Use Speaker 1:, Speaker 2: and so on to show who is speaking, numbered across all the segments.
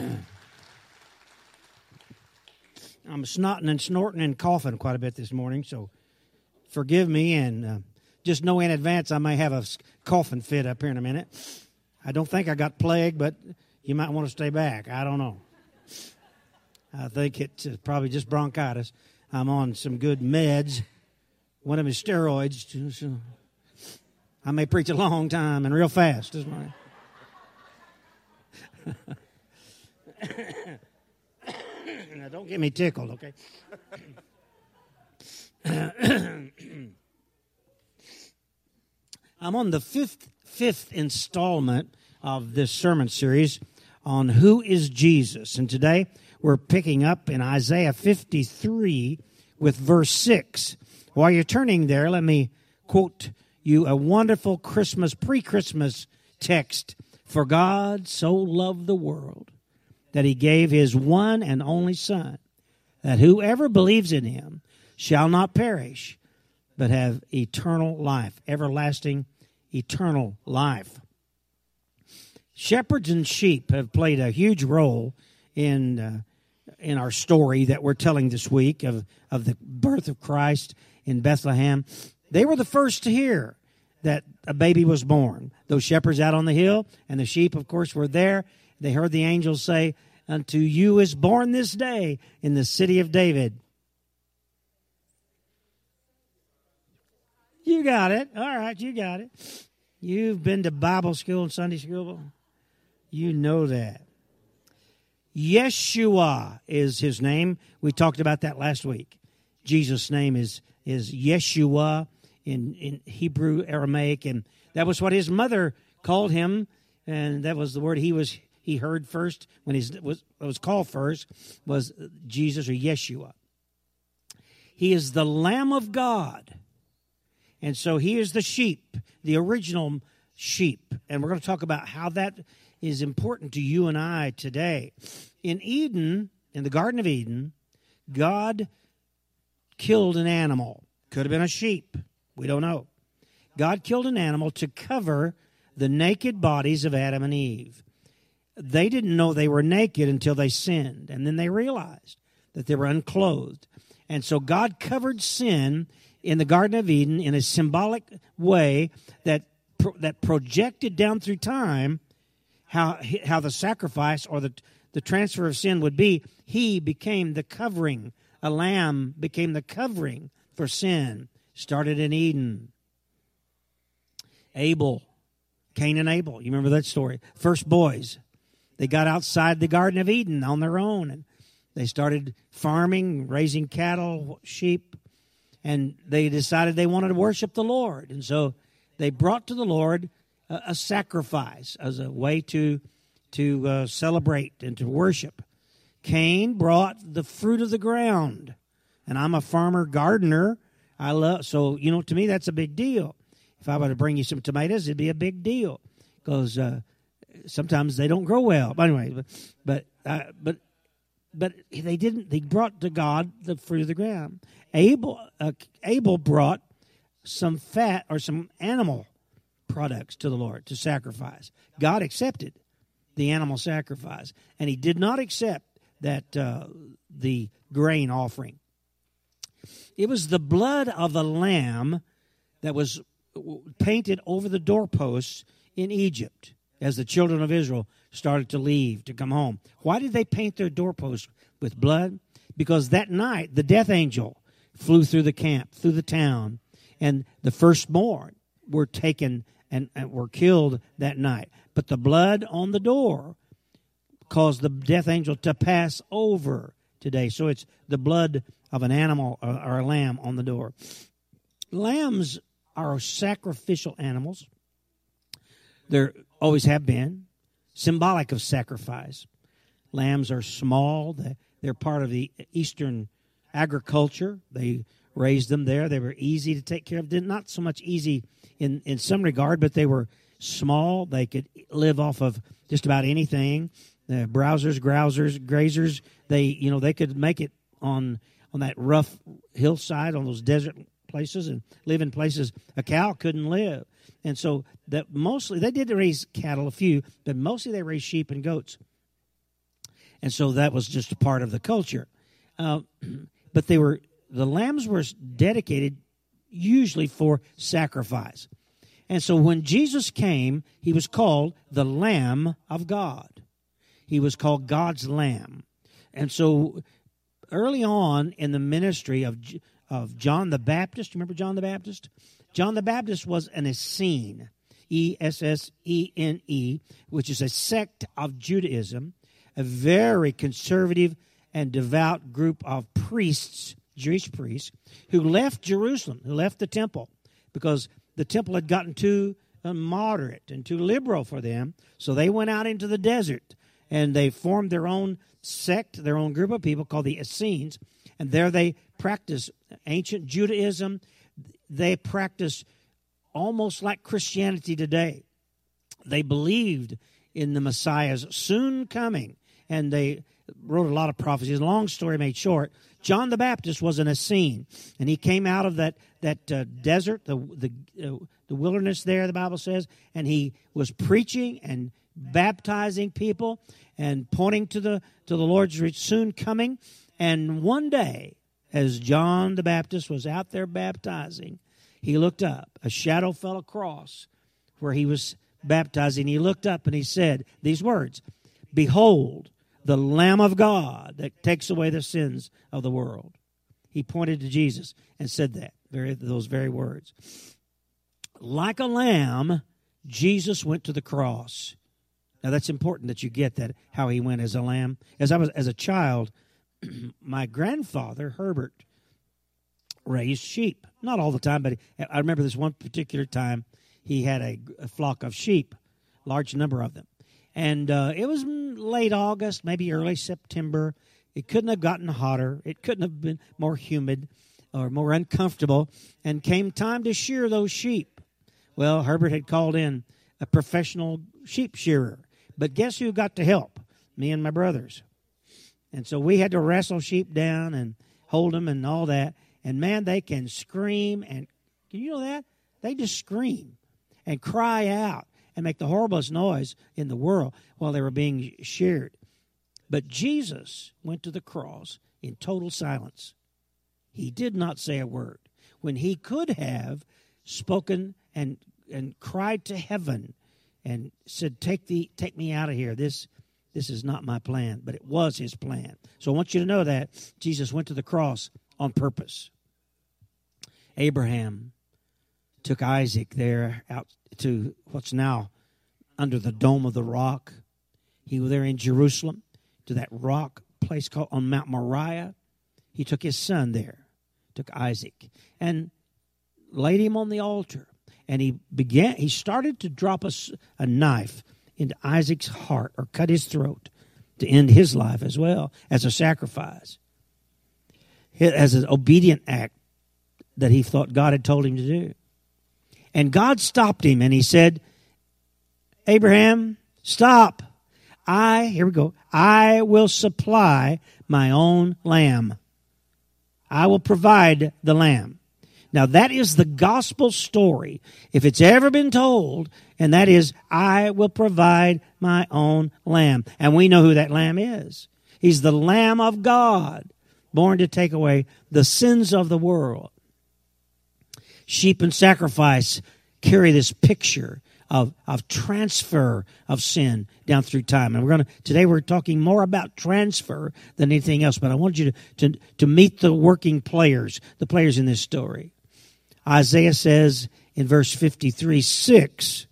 Speaker 1: I'm snotting and snorting and coughing quite a bit this morning, so forgive me and uh, just know in advance I may have a coughing fit up here in a minute. I don't think I got plague, but you might want to stay back. I don't know. I think it's uh, probably just bronchitis. I'm on some good meds. One of them is steroids. I may preach a long time and real fast this morning. now, don't get me tickled, okay? I'm on the fifth fifth installment of this sermon series on who is Jesus, and today we're picking up in Isaiah 53 with verse 6. While you're turning there, let me quote you a wonderful Christmas, pre Christmas text. For God so loved the world that he gave his one and only Son, that whoever believes in him shall not perish, but have eternal life, everlasting, eternal life. Shepherds and sheep have played a huge role in uh, in our story that we're telling this week of, of the birth of Christ in Bethlehem. They were the first to hear that a baby was born. Those shepherds out on the hill, and the sheep, of course, were there. They heard the angels say, Unto you is born this day in the city of David. You got it. All right, you got it. You've been to Bible school and Sunday school. You know that. Yeshua is his name. We talked about that last week. Jesus' name is is Yeshua in in Hebrew, Aramaic, and that was what his mother called him, and that was the word he was he heard first when he was was called first was Jesus or Yeshua. He is the Lamb of God, and so he is the sheep, the original sheep, and we're going to talk about how that is important to you and I today. In Eden, in the Garden of Eden, God killed an animal. Could have been a sheep. We don't know. God killed an animal to cover the naked bodies of Adam and Eve. They didn't know they were naked until they sinned, and then they realized that they were unclothed. And so God covered sin in the Garden of Eden in a symbolic way that that projected down through time how how the sacrifice or the the transfer of sin would be. He became the covering. A lamb became the covering for sin. Started in Eden. Abel, Cain and Abel. You remember that story? First boys. They got outside the Garden of Eden on their own and they started farming, raising cattle, sheep, and they decided they wanted to worship the Lord. And so they brought to the Lord a, a sacrifice as a way to to uh, celebrate and to worship. Cain brought the fruit of the ground, and I'm a farmer gardener. I love so you know to me that's a big deal. If I were to bring you some tomatoes, it'd be a big deal because uh, sometimes they don't grow well. But anyway, but but uh, but but they didn't. They brought to God the fruit of the ground. Abel uh, Abel brought some fat or some animal products to the Lord to sacrifice. God accepted the animal sacrifice, and He did not accept that uh, the grain offering. It was the blood of the lamb that was painted over the doorposts in Egypt as the children of Israel started to leave to come home. Why did they paint their doorposts with blood? Because that night the death angel flew through the camp, through the town, and the firstborn were taken and, and were killed that night. But the blood on the door caused the death angel to pass over today. So it's the blood of an animal or, or a lamb on the door. Lambs are sacrificial animals. There always have been, symbolic of sacrifice. Lambs are small. They're part of the Eastern agriculture. They raised them there. They were easy to take care of. Not so much easy in, in some regard, but they were small. They could live off of just about anything. The browsers, grousers, grazers, they you know they could make it on on that rough hillside on those desert places and live in places a cow couldn't live. And so that mostly they did raise cattle a few, but mostly they raised sheep and goats. and so that was just a part of the culture. Uh, but they were the lambs were dedicated usually for sacrifice. And so when Jesus came, he was called the Lamb of God. He was called God's Lamb. And so early on in the ministry of, of John the Baptist, remember John the Baptist? John the Baptist was an Essene, E S S E N E, which is a sect of Judaism, a very conservative and devout group of priests, Jewish priests, who left Jerusalem, who left the temple, because the temple had gotten too uh, moderate and too liberal for them. So they went out into the desert and they formed their own sect, their own group of people called the Essenes, and there they practiced ancient Judaism. They practiced almost like Christianity today. They believed in the Messiah's soon coming, and they wrote a lot of prophecies. Long story made short, John the Baptist was an Essene, and he came out of that that uh, desert, the the uh, the wilderness there. The Bible says, and he was preaching and baptizing people and pointing to the to the Lord's soon coming. And one day, as John the Baptist was out there baptizing, he looked up. A shadow fell across where he was baptizing. He looked up and he said these words Behold, the Lamb of God that takes away the sins of the world. He pointed to Jesus and said that, very, those very words. Like a lamb, Jesus went to the cross. Now that's important that you get that how he went as a lamb. As I was as a child, my grandfather Herbert raised sheep. Not all the time, but I remember this one particular time he had a, a flock of sheep, large number of them, and uh, it was late August, maybe early September. It couldn't have gotten hotter. It couldn't have been more humid or more uncomfortable. And came time to shear those sheep. Well, Herbert had called in a professional sheep shearer but guess who got to help? Me and my brothers. And so we had to wrestle sheep down and hold them and all that. And man, they can scream and can you know that? They just scream and cry out and make the horriblest noise in the world while they were being sheared. But Jesus went to the cross in total silence. He did not say a word. When he could have spoken and, and cried to heaven and said, "Take the take me out of here. This this is not my plan, but it was his plan." So I want you to know that Jesus went to the cross on purpose. Abraham took Isaac there out to what's now under the dome of the rock. He was there in Jerusalem to that rock place called on Mount Moriah. He took his son there, took Isaac, and laid him on the altar and he began he started to drop a, a knife into Isaac's heart or cut his throat to end his life as well as a sacrifice. As an obedient act that he thought God had told him to do. And God stopped him and he said Abraham stop. I here we go. I will supply my own lamb. I will provide the lamb now that is the gospel story, if it's ever been told, and that is, I will provide my own lamb. And we know who that lamb is. He's the Lamb of God, born to take away the sins of the world. Sheep and sacrifice carry this picture of, of transfer of sin down through time. And we're going to, today we're talking more about transfer than anything else, but I want you to, to, to meet the working players, the players in this story. Isaiah says in verse 53 6,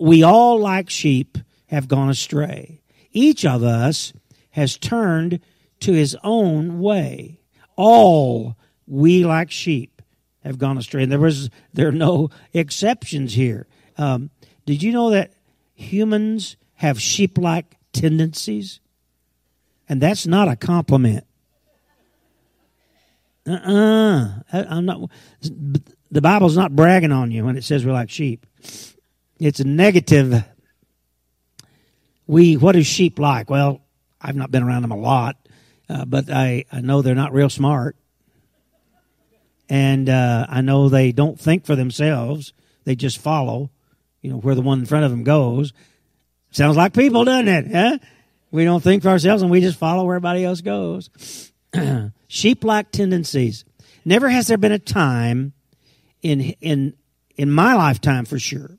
Speaker 1: we all like sheep have gone astray. Each of us has turned to his own way. All we like sheep have gone astray. And there was there are no exceptions here. Um, did you know that humans have sheep-like tendencies? And that's not a compliment. Uh-uh. I'm not. The Bible's not bragging on you when it says we're like sheep. It's a negative. We, what is sheep like? Well, I've not been around them a lot, uh, but I, I know they're not real smart. And uh, I know they don't think for themselves. They just follow, you know, where the one in front of them goes. Sounds like people, doesn't it? Huh? We don't think for ourselves and we just follow where everybody else goes. Sheep like tendencies. Never has there been a time in, in, in my lifetime for sure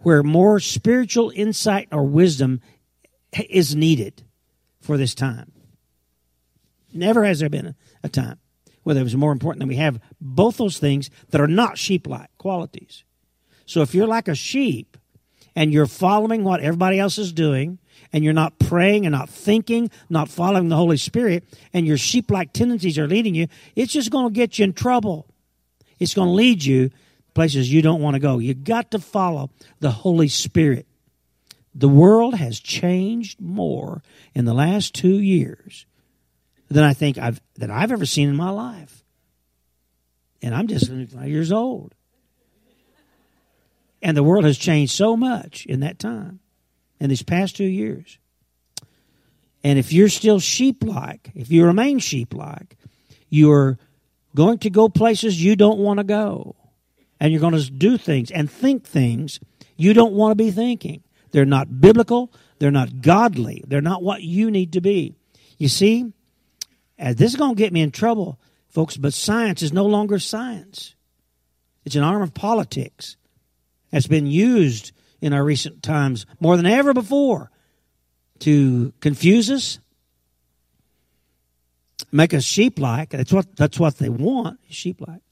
Speaker 1: where more spiritual insight or wisdom is needed for this time. Never has there been a, a time where it was more important than we have both those things that are not sheep like qualities. So if you're like a sheep and you're following what everybody else is doing, and you're not praying and not thinking, not following the Holy Spirit, and your sheep like tendencies are leading you, it's just going to get you in trouble. It's going to lead you places you don't want to go. You got to follow the Holy Spirit. The world has changed more in the last two years than I think I've that I've ever seen in my life. And I'm just five years old. And the world has changed so much in that time, in these past two years. And if you're still sheep like, if you remain sheep like, you're going to go places you don't want to go. And you're going to do things and think things you don't want to be thinking. They're not biblical. They're not godly. They're not what you need to be. You see, this is going to get me in trouble, folks, but science is no longer science. It's an arm of politics has been used in our recent times more than ever before to confuse us, make us sheep like. That's what, that's what they want, sheep like.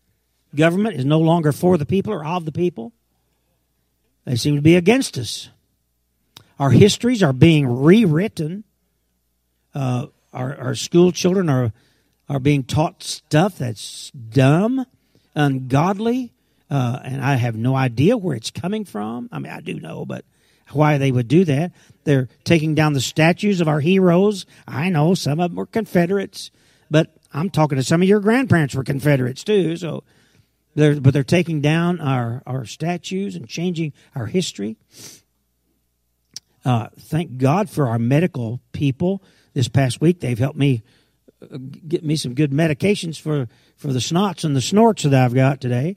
Speaker 1: Government is no longer for the people or of the people. They seem to be against us. Our histories are being rewritten. Uh, our, our school children are, are being taught stuff that's dumb, ungodly, uh, and I have no idea where it's coming from. I mean, I do know, but why they would do that. They're taking down the statues of our heroes. I know some of them were Confederates, but I'm talking to some of your grandparents were Confederates too. So, they're, but they're taking down our, our statues and changing our history. Uh, thank God for our medical people. This past week, they've helped me uh, get me some good medications for, for the snots and the snorts that I've got today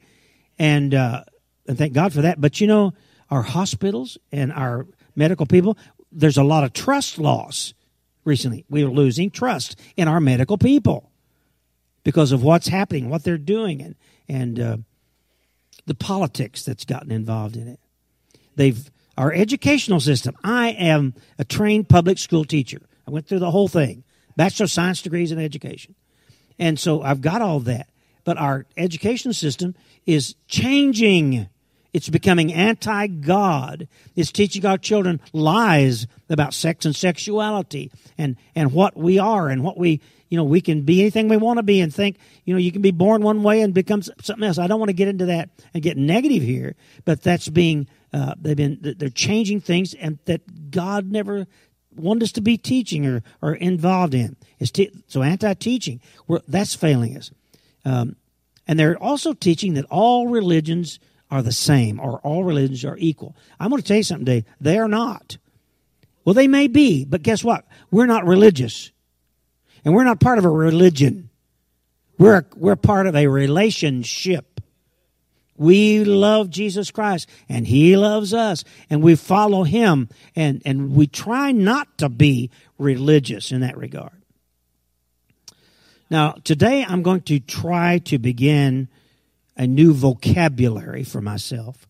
Speaker 1: and uh, and thank God for that. But you know, our hospitals and our medical people, there's a lot of trust loss recently. We are losing trust in our medical people because of what's happening, what they're doing, and and uh, the politics that's gotten involved in it. They've our educational system. I am a trained public school teacher. I went through the whole thing, bachelor of science degrees in education, and so I've got all that but our education system is changing. It's becoming anti God. It's teaching our children lies about sex and sexuality and, and what we are and what we, you know, we can be anything we want to be and think, you know, you can be born one way and become something else. I don't want to get into that and get negative here, but that's being, uh, they've been, they're changing things and that God never wanted us to be teaching or, or involved in. Te- so anti teaching, that's failing us. Um, and they're also teaching that all religions are the same or all religions are equal. I'm going to tell you something. They are not. Well, they may be, but guess what? We're not religious. And we're not part of a religion. We're, we're part of a relationship. We love Jesus Christ and He loves us and we follow Him and, and we try not to be religious in that regard. Now, today I'm going to try to begin a new vocabulary for myself.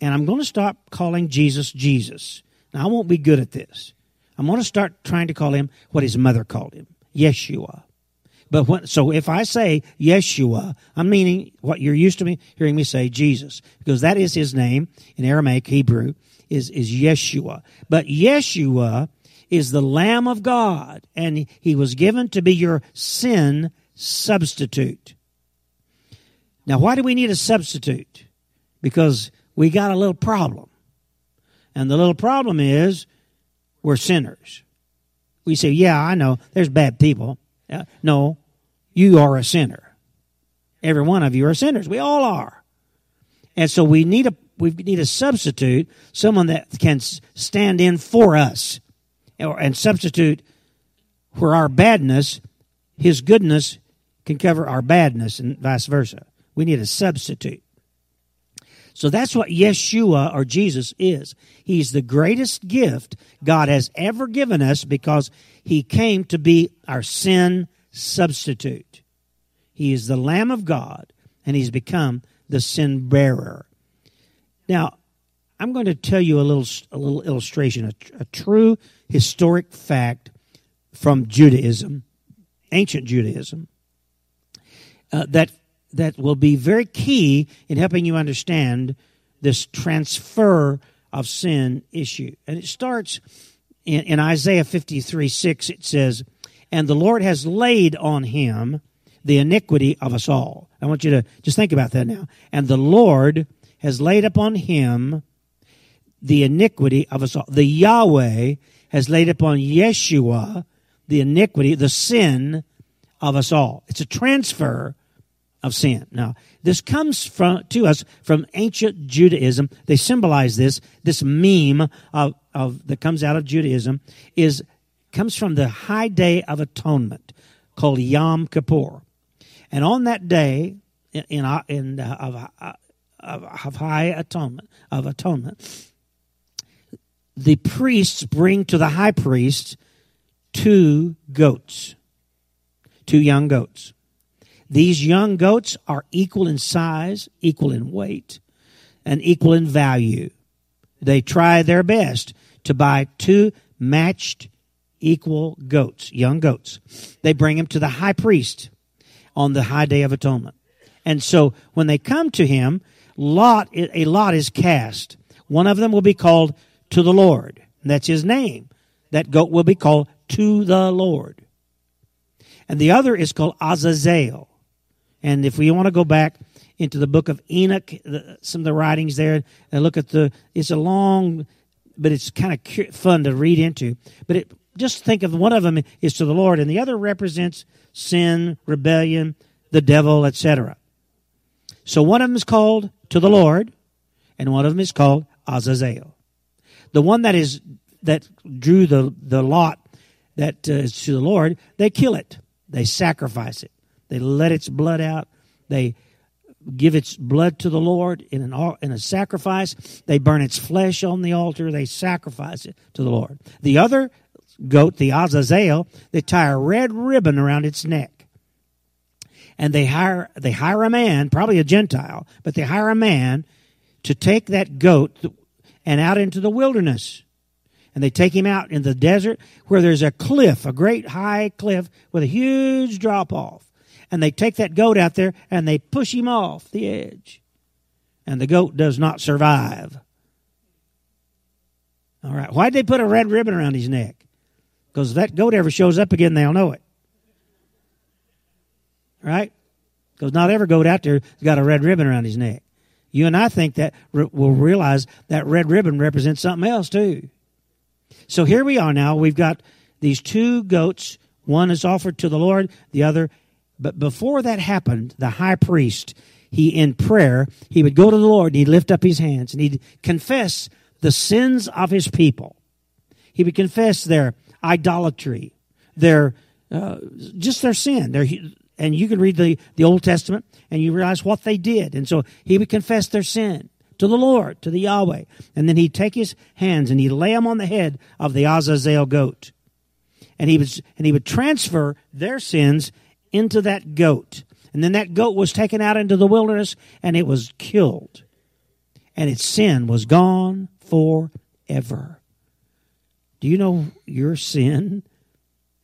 Speaker 1: And I'm going to stop calling Jesus Jesus. Now, I won't be good at this. I'm going to start trying to call him what his mother called him Yeshua. But when, so if I say Yeshua, I'm meaning what you're used to me hearing me say Jesus, because that is his name in Aramaic, Hebrew, is, is Yeshua. But Yeshua is the Lamb of God, and he was given to be your sin substitute. Now, why do we need a substitute? Because we got a little problem. And the little problem is we're sinners. We say, yeah, I know, there's bad people. No, you are a sinner. Every one of you are sinners. We all are. And so we need a we need a substitute, someone that can stand in for us and substitute for our badness, his goodness can cover our badness and vice versa. We need a substitute. So that's what Yeshua or Jesus is. He's the greatest gift God has ever given us because he came to be our sin substitute. He is the Lamb of God and he's become the sin bearer. Now, I'm going to tell you a little, a little illustration, a, a true historic fact from Judaism, ancient Judaism, uh, that that will be very key in helping you understand this transfer of sin issue. And it starts in, in Isaiah 53 6. It says, And the Lord has laid on him the iniquity of us all. I want you to just think about that now. And the Lord has laid upon him the iniquity of us all. The Yahweh has laid upon Yeshua the iniquity, the sin of us all. It's a transfer of sin. Now, this comes from to us from ancient Judaism. They symbolize this. This meme of, of that comes out of Judaism is comes from the high day of atonement called Yom Kippur, and on that day in in, in of, of, of high atonement of atonement, the priests bring to the high priest two goats, two young goats. These young goats are equal in size, equal in weight, and equal in value. They try their best to buy two matched equal goats, young goats. They bring them to the high priest on the high day of atonement. And so when they come to him, lot a lot is cast. One of them will be called to the Lord. That's his name. That goat will be called to the Lord. And the other is called Azazel. And if we want to go back into the book of Enoch, some of the writings there, and look at the, it's a long, but it's kind of fun to read into. But it, just think of one of them is to the Lord, and the other represents sin, rebellion, the devil, etc. So one of them is called to the Lord, and one of them is called Azazel. The one that is that drew the the lot that uh, is to the Lord, they kill it, they sacrifice it. They let its blood out. They give its blood to the Lord in an in a sacrifice. They burn its flesh on the altar. They sacrifice it to the Lord. The other goat, the Azazel, they tie a red ribbon around its neck. And they hire they hire a man, probably a Gentile, but they hire a man to take that goat and out into the wilderness. And they take him out in the desert where there's a cliff, a great high cliff with a huge drop off and they take that goat out there and they push him off the edge. And the goat does not survive. All right. Why'd they put a red ribbon around his neck? Because if that goat ever shows up again, they'll know it. Right? Because not every goat out there has got a red ribbon around his neck. You and I think that we'll realize that red ribbon represents something else too. So here we are now. We've got these two goats. One is offered to the Lord, the other but before that happened, the high priest, he in prayer, he would go to the Lord and he'd lift up his hands and he'd confess the sins of his people. He would confess their idolatry, their uh, just their sin. Their and you can read the, the Old Testament and you realize what they did. And so he would confess their sin to the Lord, to the Yahweh. And then he'd take his hands and he'd lay them on the head of the Azazel goat. And he was and he would transfer their sins into that goat. And then that goat was taken out into the wilderness and it was killed. And its sin was gone forever. Do you know your sin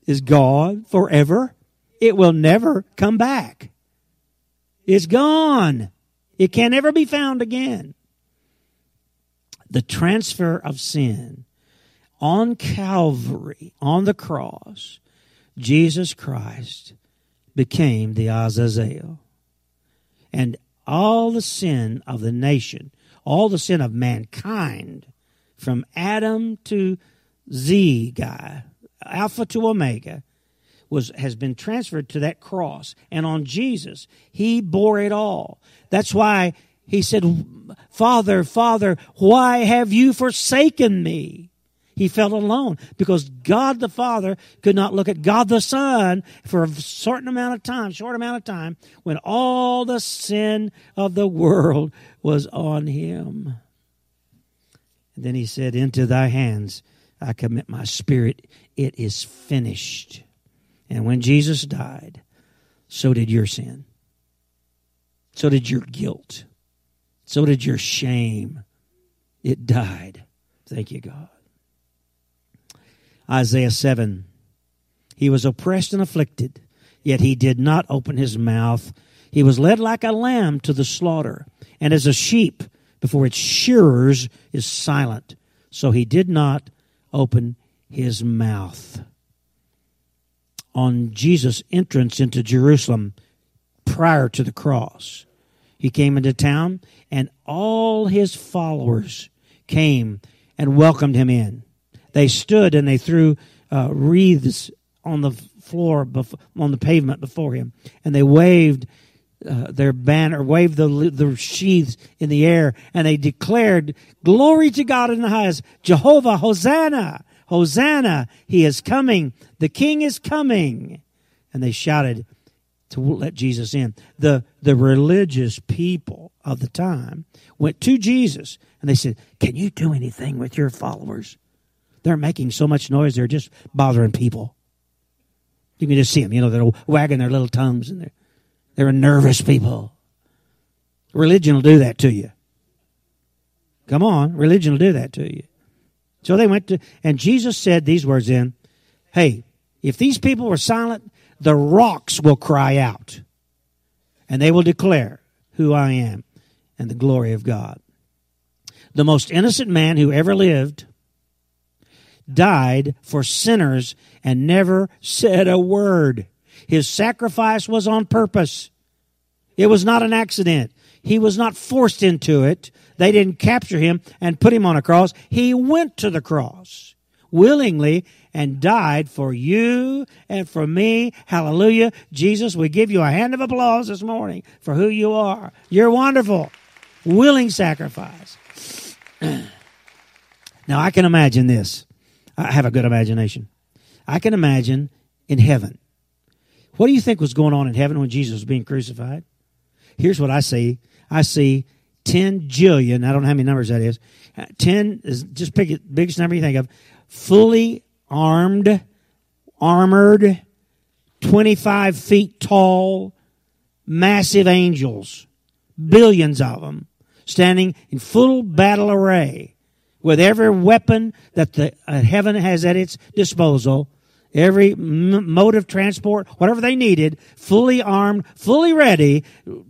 Speaker 1: is gone forever? It will never come back. It's gone. It can never be found again. The transfer of sin on Calvary, on the cross, Jesus Christ became the Azazel. And all the sin of the nation, all the sin of mankind, from Adam to Z guy, Alpha to Omega, was has been transferred to that cross. And on Jesus, he bore it all. That's why he said, Father, Father, why have you forsaken me? He felt alone because God the Father could not look at God the Son for a certain amount of time, short amount of time, when all the sin of the world was on him. And then he said, Into thy hands I commit my spirit. It is finished. And when Jesus died, so did your sin. So did your guilt. So did your shame. It died. Thank you, God. Isaiah 7. He was oppressed and afflicted, yet he did not open his mouth. He was led like a lamb to the slaughter, and as a sheep before its shearers is silent. So he did not open his mouth. On Jesus' entrance into Jerusalem prior to the cross, he came into town, and all his followers came and welcomed him in. They stood and they threw uh, wreaths on the floor, on the pavement before him, and they waved uh, their banner, waved the, the sheaths in the air, and they declared, Glory to God in the highest, Jehovah, Hosanna, Hosanna, He is coming, the King is coming. And they shouted to let Jesus in. The, the religious people of the time went to Jesus and they said, Can you do anything with your followers? They're making so much noise, they're just bothering people. You can just see them, you know, they're wagging their little tongues and they're, they're nervous people. Religion will do that to you. Come on, religion will do that to you. So they went to, and Jesus said these words in, Hey, if these people were silent, the rocks will cry out, and they will declare who I am and the glory of God. The most innocent man who ever lived died for sinners and never said a word. His sacrifice was on purpose. It was not an accident. He was not forced into it. They didn't capture him and put him on a cross. He went to the cross willingly and died for you and for me. Hallelujah. Jesus, we give you a hand of applause this morning for who you are. You're wonderful. Willing sacrifice. now I can imagine this. I have a good imagination. I can imagine in heaven. What do you think was going on in heaven when Jesus was being crucified? Here's what I see. I see 10 jillion, I don't know how many numbers that is. 10 is just pick the biggest number you think of. Fully armed, armored, 25 feet tall, massive angels. Billions of them standing in full battle array with every weapon that the uh, heaven has at its disposal, every mode of transport, whatever they needed, fully armed, fully ready,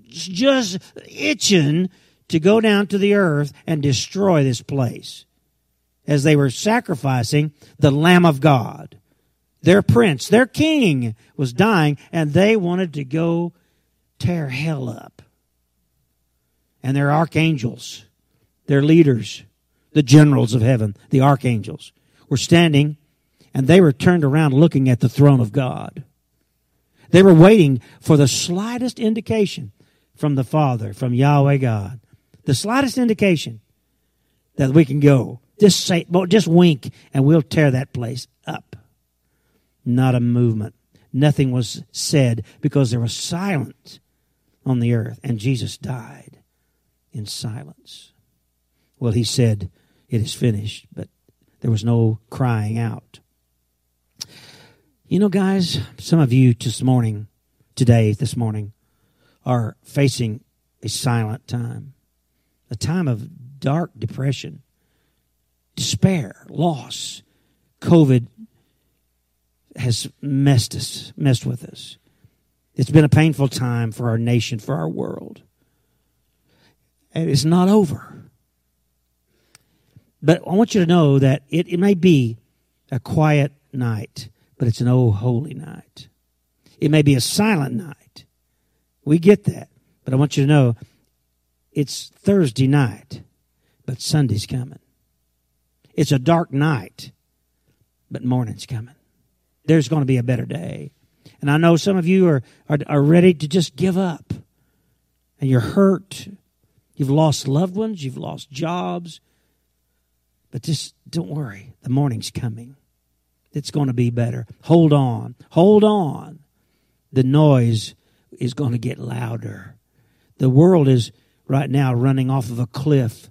Speaker 1: just itching to go down to the earth and destroy this place. As they were sacrificing the Lamb of God. Their prince, their king was dying, and they wanted to go tear hell up. And their archangels, their leaders, the generals of heaven, the archangels, were standing and they were turned around looking at the throne of God. They were waiting for the slightest indication from the Father, from Yahweh God. The slightest indication that we can go. Just say, just wink and we'll tear that place up. Not a movement. Nothing was said because there was silence on the earth and Jesus died in silence. Well, he said, it is finished. But there was no crying out. You know, guys, some of you this morning, today, this morning, are facing a silent time, a time of dark depression, despair, loss. COVID has messed us, messed with us. It's been a painful time for our nation, for our world. And it's not over. But I want you to know that it, it may be a quiet night, but it's an oh holy night. It may be a silent night. We get that. But I want you to know it's Thursday night, but Sunday's coming. It's a dark night, but morning's coming. There's going to be a better day. And I know some of you are, are, are ready to just give up. And you're hurt. You've lost loved ones. You've lost jobs. But just don't worry. The morning's coming. It's going to be better. Hold on. Hold on. The noise is going to get louder. The world is right now running off of a cliff.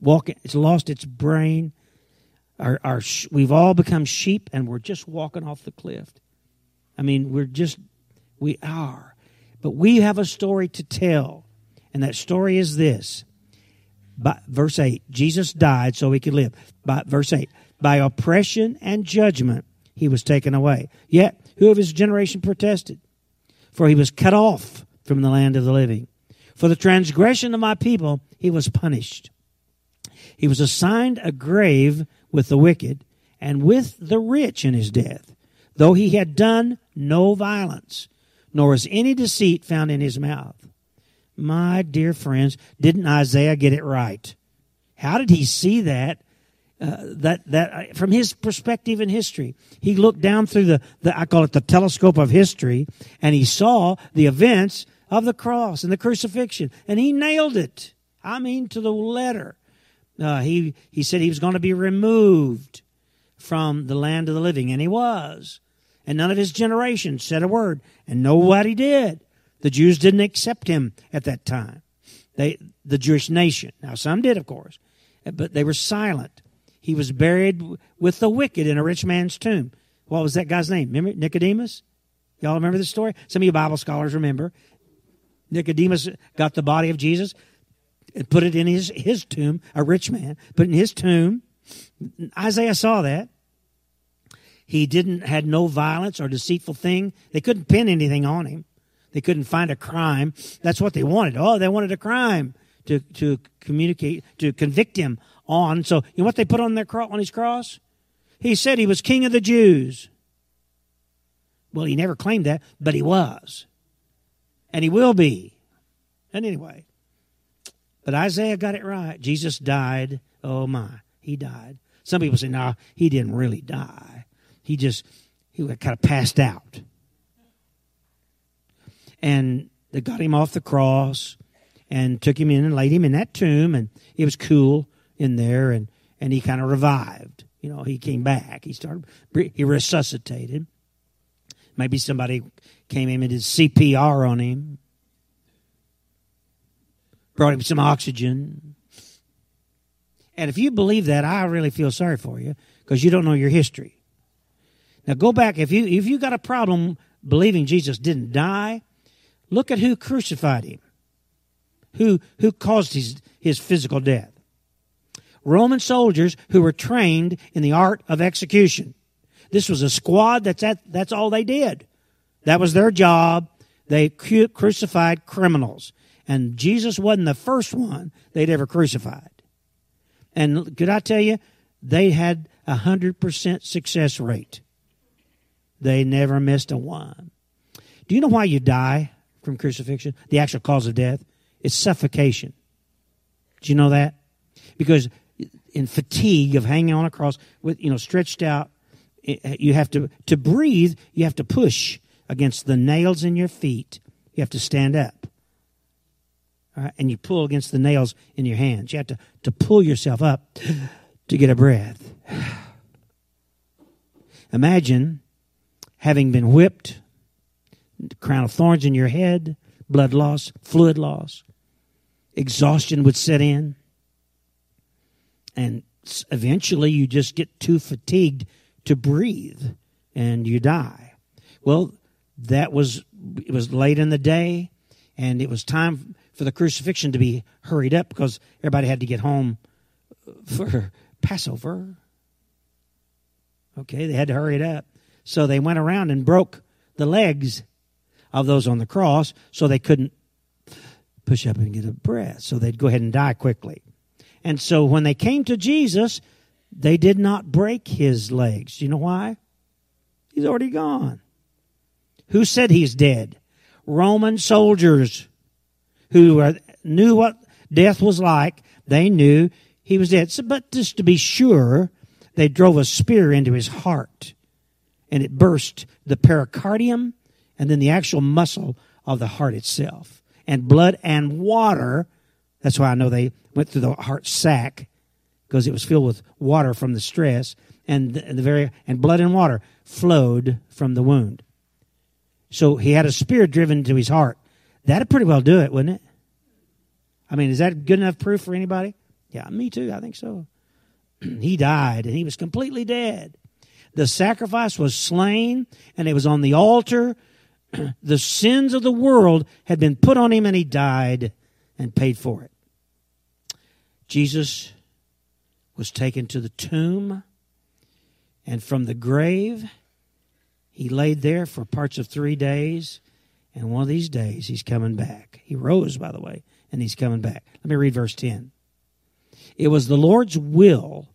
Speaker 1: Walking, it's lost its brain. Our, our, we've all become sheep and we're just walking off the cliff. I mean, we're just, we are. But we have a story to tell. And that story is this. By, verse 8 Jesus died so he could live. By, verse 8 By oppression and judgment he was taken away. Yet, who of his generation protested? For he was cut off from the land of the living. For the transgression of my people he was punished. He was assigned a grave with the wicked and with the rich in his death, though he had done no violence, nor was any deceit found in his mouth. My dear friends, didn't Isaiah get it right? How did he see that? Uh, that that from his perspective in history, he looked down through the, the I call it the telescope of history, and he saw the events of the cross and the crucifixion, and he nailed it. I mean, to the letter. Uh, he he said he was going to be removed from the land of the living, and he was. And none of his generation said a word, and nobody did. The Jews didn't accept him at that time. They, the Jewish nation. Now, some did, of course, but they were silent. He was buried with the wicked in a rich man's tomb. What was that guy's name? Remember Nicodemus? Y'all remember the story? Some of you Bible scholars remember. Nicodemus got the body of Jesus and put it in his, his tomb, a rich man, put in his tomb. Isaiah saw that. He didn't had no violence or deceitful thing. They couldn't pin anything on him. They couldn't find a crime. That's what they wanted. Oh, they wanted a crime to, to communicate, to convict him on. So, you know what they put on their on his cross? He said he was king of the Jews. Well, he never claimed that, but he was. And he will be. And anyway, but Isaiah got it right. Jesus died. Oh my, he died. Some people say, no, nah, he didn't really die. He just, he kind of passed out and they got him off the cross and took him in and laid him in that tomb and it was cool in there and and he kind of revived. You know he came back. He started he resuscitated. Maybe somebody came in and did cpr on him. Brought him some oxygen. And if you believe that i really feel sorry for you because you don't know your history. Now go back if you if you got a problem believing jesus didn't die Look at who crucified him, who, who caused his, his physical death. Roman soldiers who were trained in the art of execution. This was a squad that's, at, that's all they did. That was their job. They crucified criminals. And Jesus wasn't the first one they'd ever crucified. And could I tell you, they had a hundred percent success rate. They never missed a one. Do you know why you die? from crucifixion, the actual cause of death, is suffocation. Do you know that? Because in fatigue of hanging on a cross with you know stretched out, you have to to breathe. You have to push against the nails in your feet. You have to stand up. and you pull against the nails in your hands. You have to, to pull yourself up to get a breath. Imagine having been whipped crown of thorns in your head, blood loss, fluid loss, exhaustion would set in, and eventually you just get too fatigued to breathe and you die. Well, that was it was late in the day, and it was time for the crucifixion to be hurried up because everybody had to get home uh, for Passover. Okay, they had to hurry it up. So they went around and broke the legs of those on the cross, so they couldn't push up and get a breath. So they'd go ahead and die quickly. And so when they came to Jesus, they did not break his legs. Do you know why? He's already gone. Who said he's dead? Roman soldiers who uh, knew what death was like. They knew he was dead. So, but just to be sure, they drove a spear into his heart and it burst the pericardium and then the actual muscle of the heart itself. And blood and water, that's why I know they went through the heart sac, because it was filled with water from the stress, and the, the very and blood and water flowed from the wound. So he had a spear driven to his heart. That'd pretty well do it, wouldn't it? I mean, is that good enough proof for anybody? Yeah, me too. I think so. he died, and he was completely dead. The sacrifice was slain, and it was on the altar. the sins of the world had been put on him, and he died and paid for it. Jesus was taken to the tomb, and from the grave, he laid there for parts of three days. And one of these days, he's coming back. He rose, by the way, and he's coming back. Let me read verse 10. It was the Lord's will,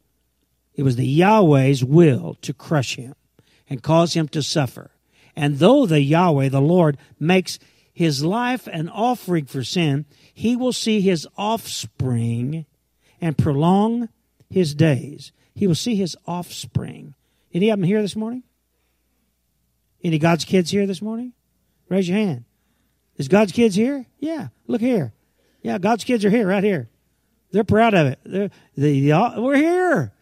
Speaker 1: it was the Yahweh's will to crush him and cause him to suffer. And though the Yahweh, the Lord, makes his life an offering for sin, he will see his offspring and prolong his days. He will see his offspring. Any of them here this morning? Any God's kids here this morning? Raise your hand. Is God's kids here? Yeah. Look here. Yeah, God's kids are here, right here. They're proud of it. They're, the, the, we're here.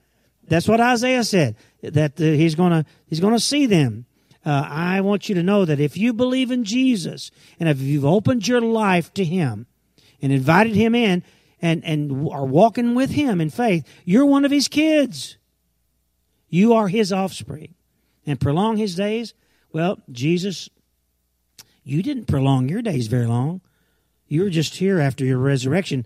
Speaker 1: That's what Isaiah said. That uh, he's gonna he's gonna see them. Uh, I want you to know that if you believe in Jesus and if you've opened your life to Him and invited Him in and and are walking with Him in faith, you're one of His kids. You are His offspring, and prolong His days. Well, Jesus, you didn't prolong your days very long. You were just here after your resurrection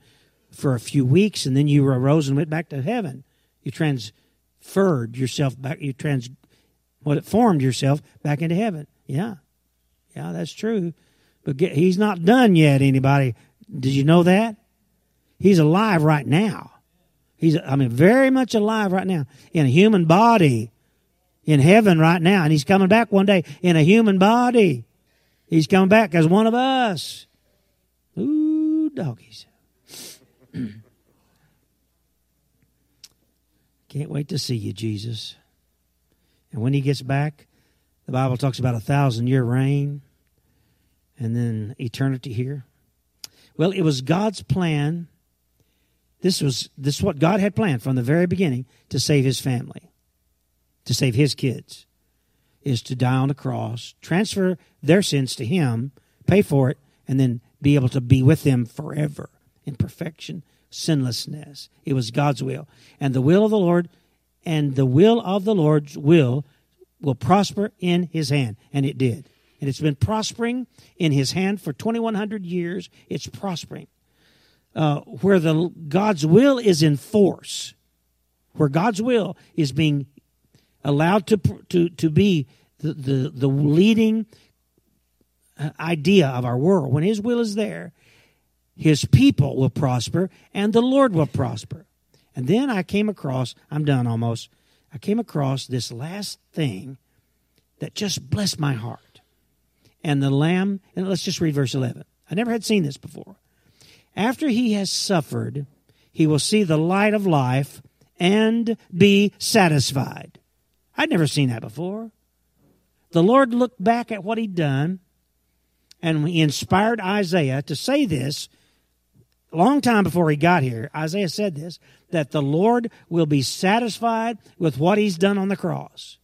Speaker 1: for a few weeks, and then you arose and went back to heaven. You transferred yourself back. You trans what it formed yourself back into heaven. Yeah, yeah, that's true. But get, he's not done yet. Anybody? Did you know that? He's alive right now. He's, I mean, very much alive right now in a human body in heaven right now. And he's coming back one day in a human body. He's coming back as one of us. Ooh, doggies. Can't wait to see you, Jesus. And when he gets back, the Bible talks about a thousand year reign and then eternity here. Well, it was God's plan. This was this is what God had planned from the very beginning to save his family, to save his kids, is to die on the cross, transfer their sins to him, pay for it, and then be able to be with them forever in perfection, sinlessness. It was God's will. And the will of the Lord and the will of the Lord's will will prosper in his hand. And it did. And it's been prospering in his hand for 2,100 years. It's prospering. Uh, where the God's will is in force, where God's will is being allowed to to to be the the, the leading uh, idea of our world. When His will is there, His people will prosper, and the Lord will prosper. And then I came across, I'm done almost, I came across this last thing that just blessed my heart. And the Lamb, and let's just read verse 11. I never had seen this before. After he has suffered, he will see the light of life and be satisfied. I'd never seen that before. The Lord looked back at what he'd done and he inspired Isaiah to say this a long time before he got here. Isaiah said this that the Lord will be satisfied with what he's done on the cross.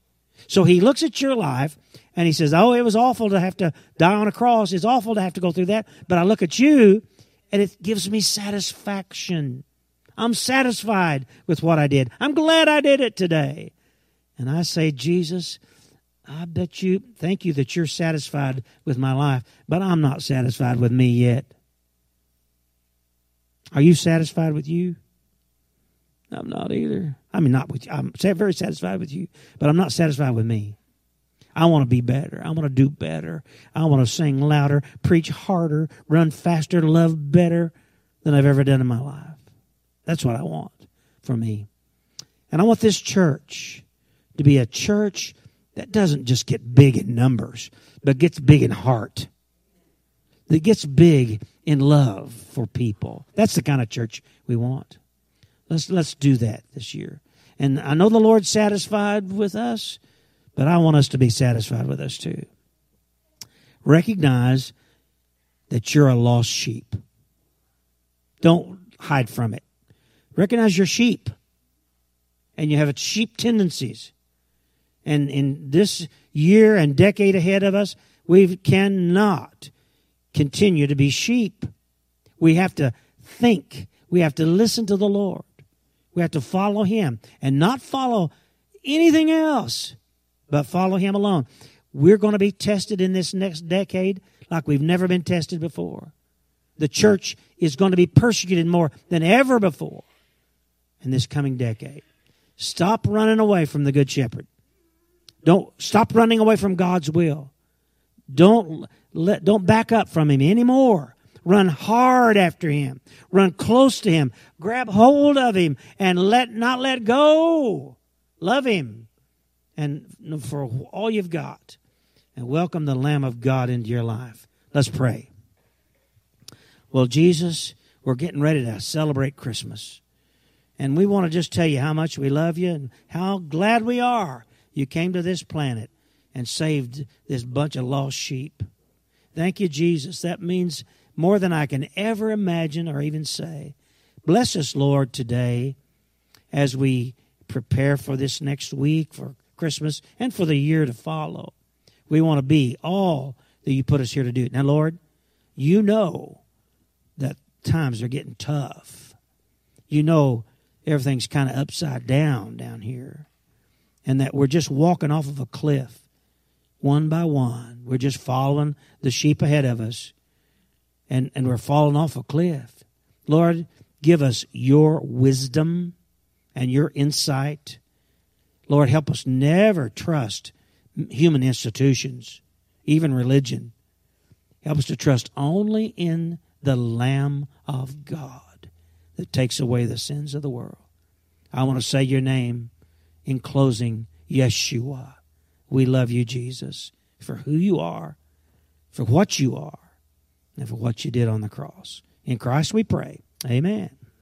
Speaker 1: So he looks at your life and he says, Oh, it was awful to have to die on a cross. It's awful to have to go through that. But I look at you and it gives me satisfaction. I'm satisfied with what I did. I'm glad I did it today. And I say, Jesus, I bet you, thank you that you're satisfied with my life, but I'm not satisfied with me yet. Are you satisfied with you? I'm not either. I mean, not with you. I'm very satisfied with you, but I'm not satisfied with me. I want to be better. I want to do better. I want to sing louder, preach harder, run faster, love better than I've ever done in my life. That's what I want for me. And I want this church to be a church that doesn't just get big in numbers, but gets big in heart. That gets big in love for people. That's the kind of church we want. Let's let's do that this year. And I know the Lord's satisfied with us, but I want us to be satisfied with us too. Recognize that you're a lost sheep. Don't hide from it. Recognize your sheep. and you have sheep tendencies. And in this year and decade ahead of us, we cannot continue to be sheep. We have to think. We have to listen to the Lord. We have to follow Him and not follow anything else, but follow Him alone. We're going to be tested in this next decade like we've never been tested before. The church is going to be persecuted more than ever before in this coming decade. Stop running away from the Good Shepherd. Don't stop running away from God's will. Don't let, don't back up from Him anymore. Run hard after Him. Run close to Him. Grab hold of Him and let not let go. Love Him, and for all you've got, and welcome the Lamb of God into your life. Let's pray. Well, Jesus, we're getting ready to celebrate Christmas. And we want to just tell you how much we love you and how glad we are you came to this planet and saved this bunch of lost sheep. Thank you, Jesus. That means more than I can ever imagine or even say. Bless us, Lord, today as we prepare for this next week, for Christmas, and for the year to follow. We want to be all that you put us here to do. Now, Lord, you know that times are getting tough. You know everything's kind of upside down down here, and that we're just walking off of a cliff one by one. We're just following the sheep ahead of us, and, and we're falling off a cliff. Lord, give us your wisdom and your insight. Lord, help us never trust human institutions, even religion. Help us to trust only in the Lamb of God that takes away the sins of the world. I want to say your name in closing, Yeshua. We love you, Jesus, for who you are, for what you are, and for what you did on the cross. In Christ we pray. Amen.